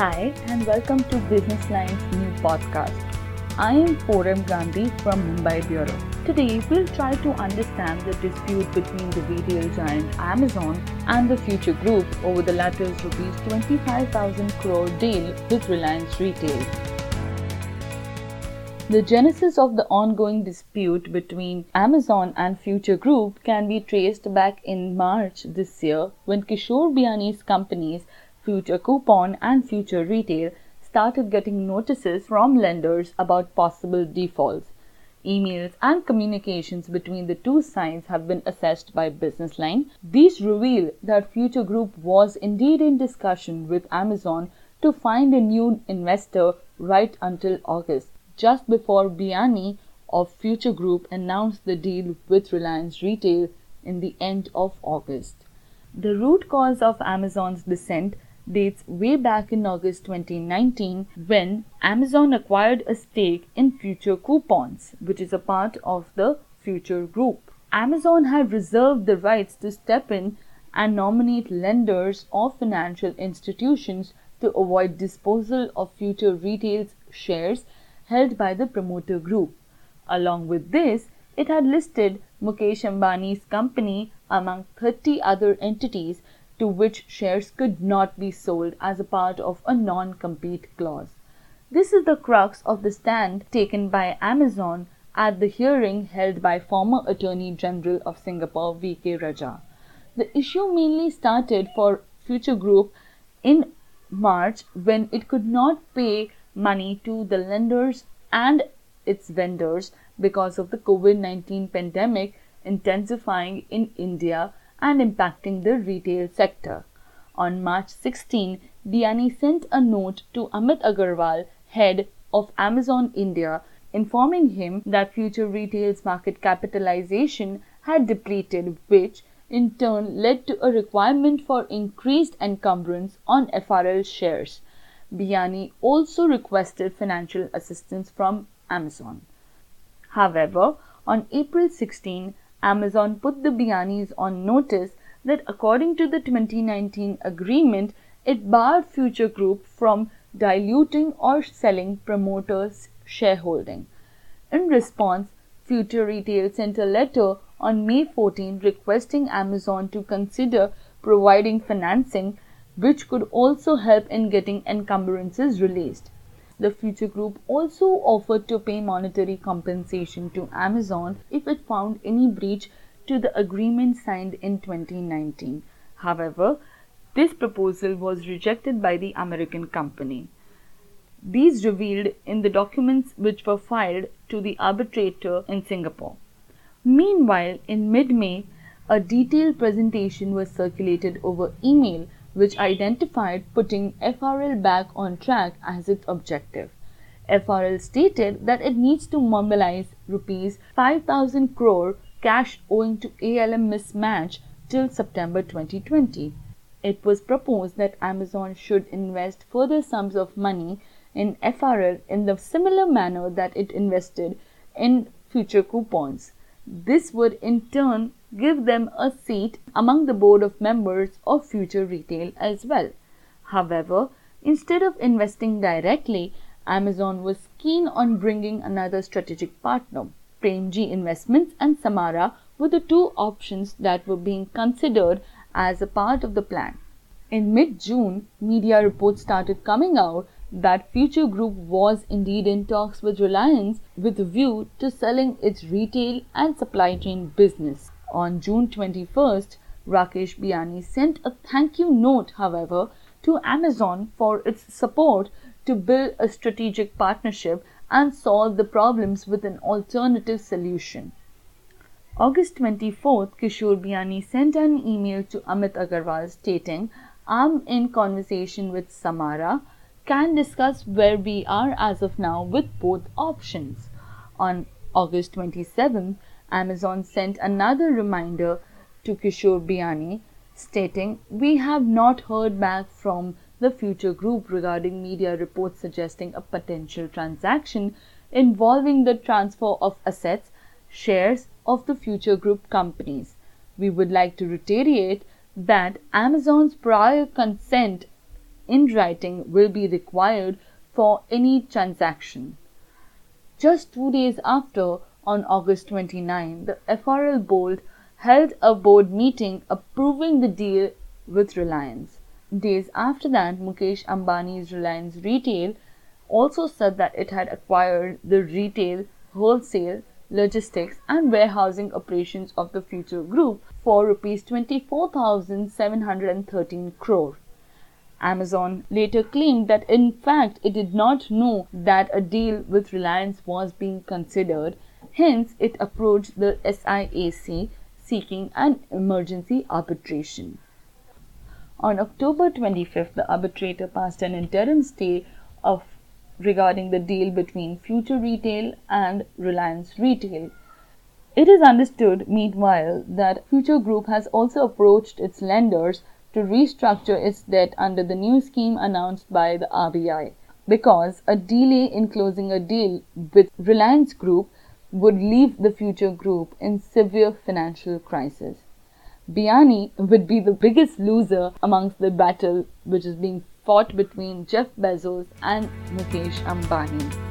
Hi, and welcome to Business Line's new podcast. I am Forum Gandhi from Mumbai Bureau. Today, we'll try to understand the dispute between the retail giant Amazon and the Future Group over the latter's rupees 25,000 crore deal with Reliance Retail. The genesis of the ongoing dispute between Amazon and Future Group can be traced back in March this year when Kishore Biyani's companies Future Coupon and Future Retail started getting notices from lenders about possible defaults. Emails and communications between the two sides have been assessed by Business Line. These reveal that Future Group was indeed in discussion with Amazon to find a new investor right until August, just before Biyani of Future Group announced the deal with Reliance Retail in the end of August. The root cause of Amazon's dissent dates way back in August 2019 when Amazon acquired a stake in Future Coupons, which is a part of the Future Group. Amazon had reserved the rights to step in and nominate lenders or financial institutions to avoid disposal of Future Retail's shares held by the promoter group. Along with this, it had listed Mukesh Ambani's company among 30 other entities to which shares could not be sold as a part of a non compete clause. This is the crux of the stand taken by Amazon at the hearing held by former Attorney General of Singapore VK Raja. The issue mainly started for Future Group in March when it could not pay money to the lenders and its vendors because of the COVID 19 pandemic intensifying in India and impacting the retail sector. On March 16, Biyani sent a note to Amit Agarwal, head of Amazon India, informing him that future retail's market capitalization had depleted, which in turn led to a requirement for increased encumbrance on FRL shares. Biyani also requested financial assistance from Amazon. However, on April 16, Amazon put the Biyanis on notice that according to the 2019 agreement, it barred Future Group from diluting or selling promoters' shareholding. In response, Future Retail sent a letter on May 14 requesting Amazon to consider providing financing which could also help in getting encumbrances released. The Future Group also offered to pay monetary compensation to Amazon if it found any breach to the agreement signed in 2019. However, this proposal was rejected by the American company. These revealed in the documents which were filed to the arbitrator in Singapore. Meanwhile, in mid May, a detailed presentation was circulated over email which identified putting FRL back on track as its objective. FRL stated that it needs to mobilize rupees 5000 crore cash owing to ALM mismatch till September 2020. It was proposed that Amazon should invest further sums of money in FRL in the similar manner that it invested in future coupons. This would in turn give them a seat among the board of members of Future Retail as well. However, instead of investing directly, Amazon was keen on bringing another strategic partner. Premji Investments and Samara were the two options that were being considered as a part of the plan. In mid June, media reports started coming out that Future Group was indeed in talks with Reliance with a view to selling its retail and supply chain business. On June 21st, Rakesh Biyani sent a thank you note, however, to Amazon for its support to build a strategic partnership and solve the problems with an alternative solution. August 24th, Kishore Biyani sent an email to Amit Agarwal stating, I'm in conversation with Samara, can discuss where we are as of now with both options. On August 27th, Amazon sent another reminder to Kishore Biyani stating, We have not heard back from the Future Group regarding media reports suggesting a potential transaction involving the transfer of assets, shares of the Future Group companies. We would like to reiterate that Amazon's prior consent in writing will be required for any transaction. Just two days after, on August 29, the FRL board held a board meeting approving the deal with Reliance. Days after that, Mukesh Ambani's Reliance Retail also said that it had acquired the retail, wholesale, logistics, and warehousing operations of the Future Group for rupees 24,713 crore. Amazon later claimed that in fact it did not know that a deal with Reliance was being considered, hence, it approached the SIAC seeking an emergency arbitration. On October 25th, the arbitrator passed an interim stay of regarding the deal between Future Retail and Reliance Retail. It is understood, meanwhile, that Future Group has also approached its lenders to restructure its debt under the new scheme announced by the RBI because a delay in closing a deal with Reliance Group would leave the Future Group in severe financial crisis. Biyani would be the biggest loser amongst the battle which is being fought between Jeff Bezos and Mukesh Ambani.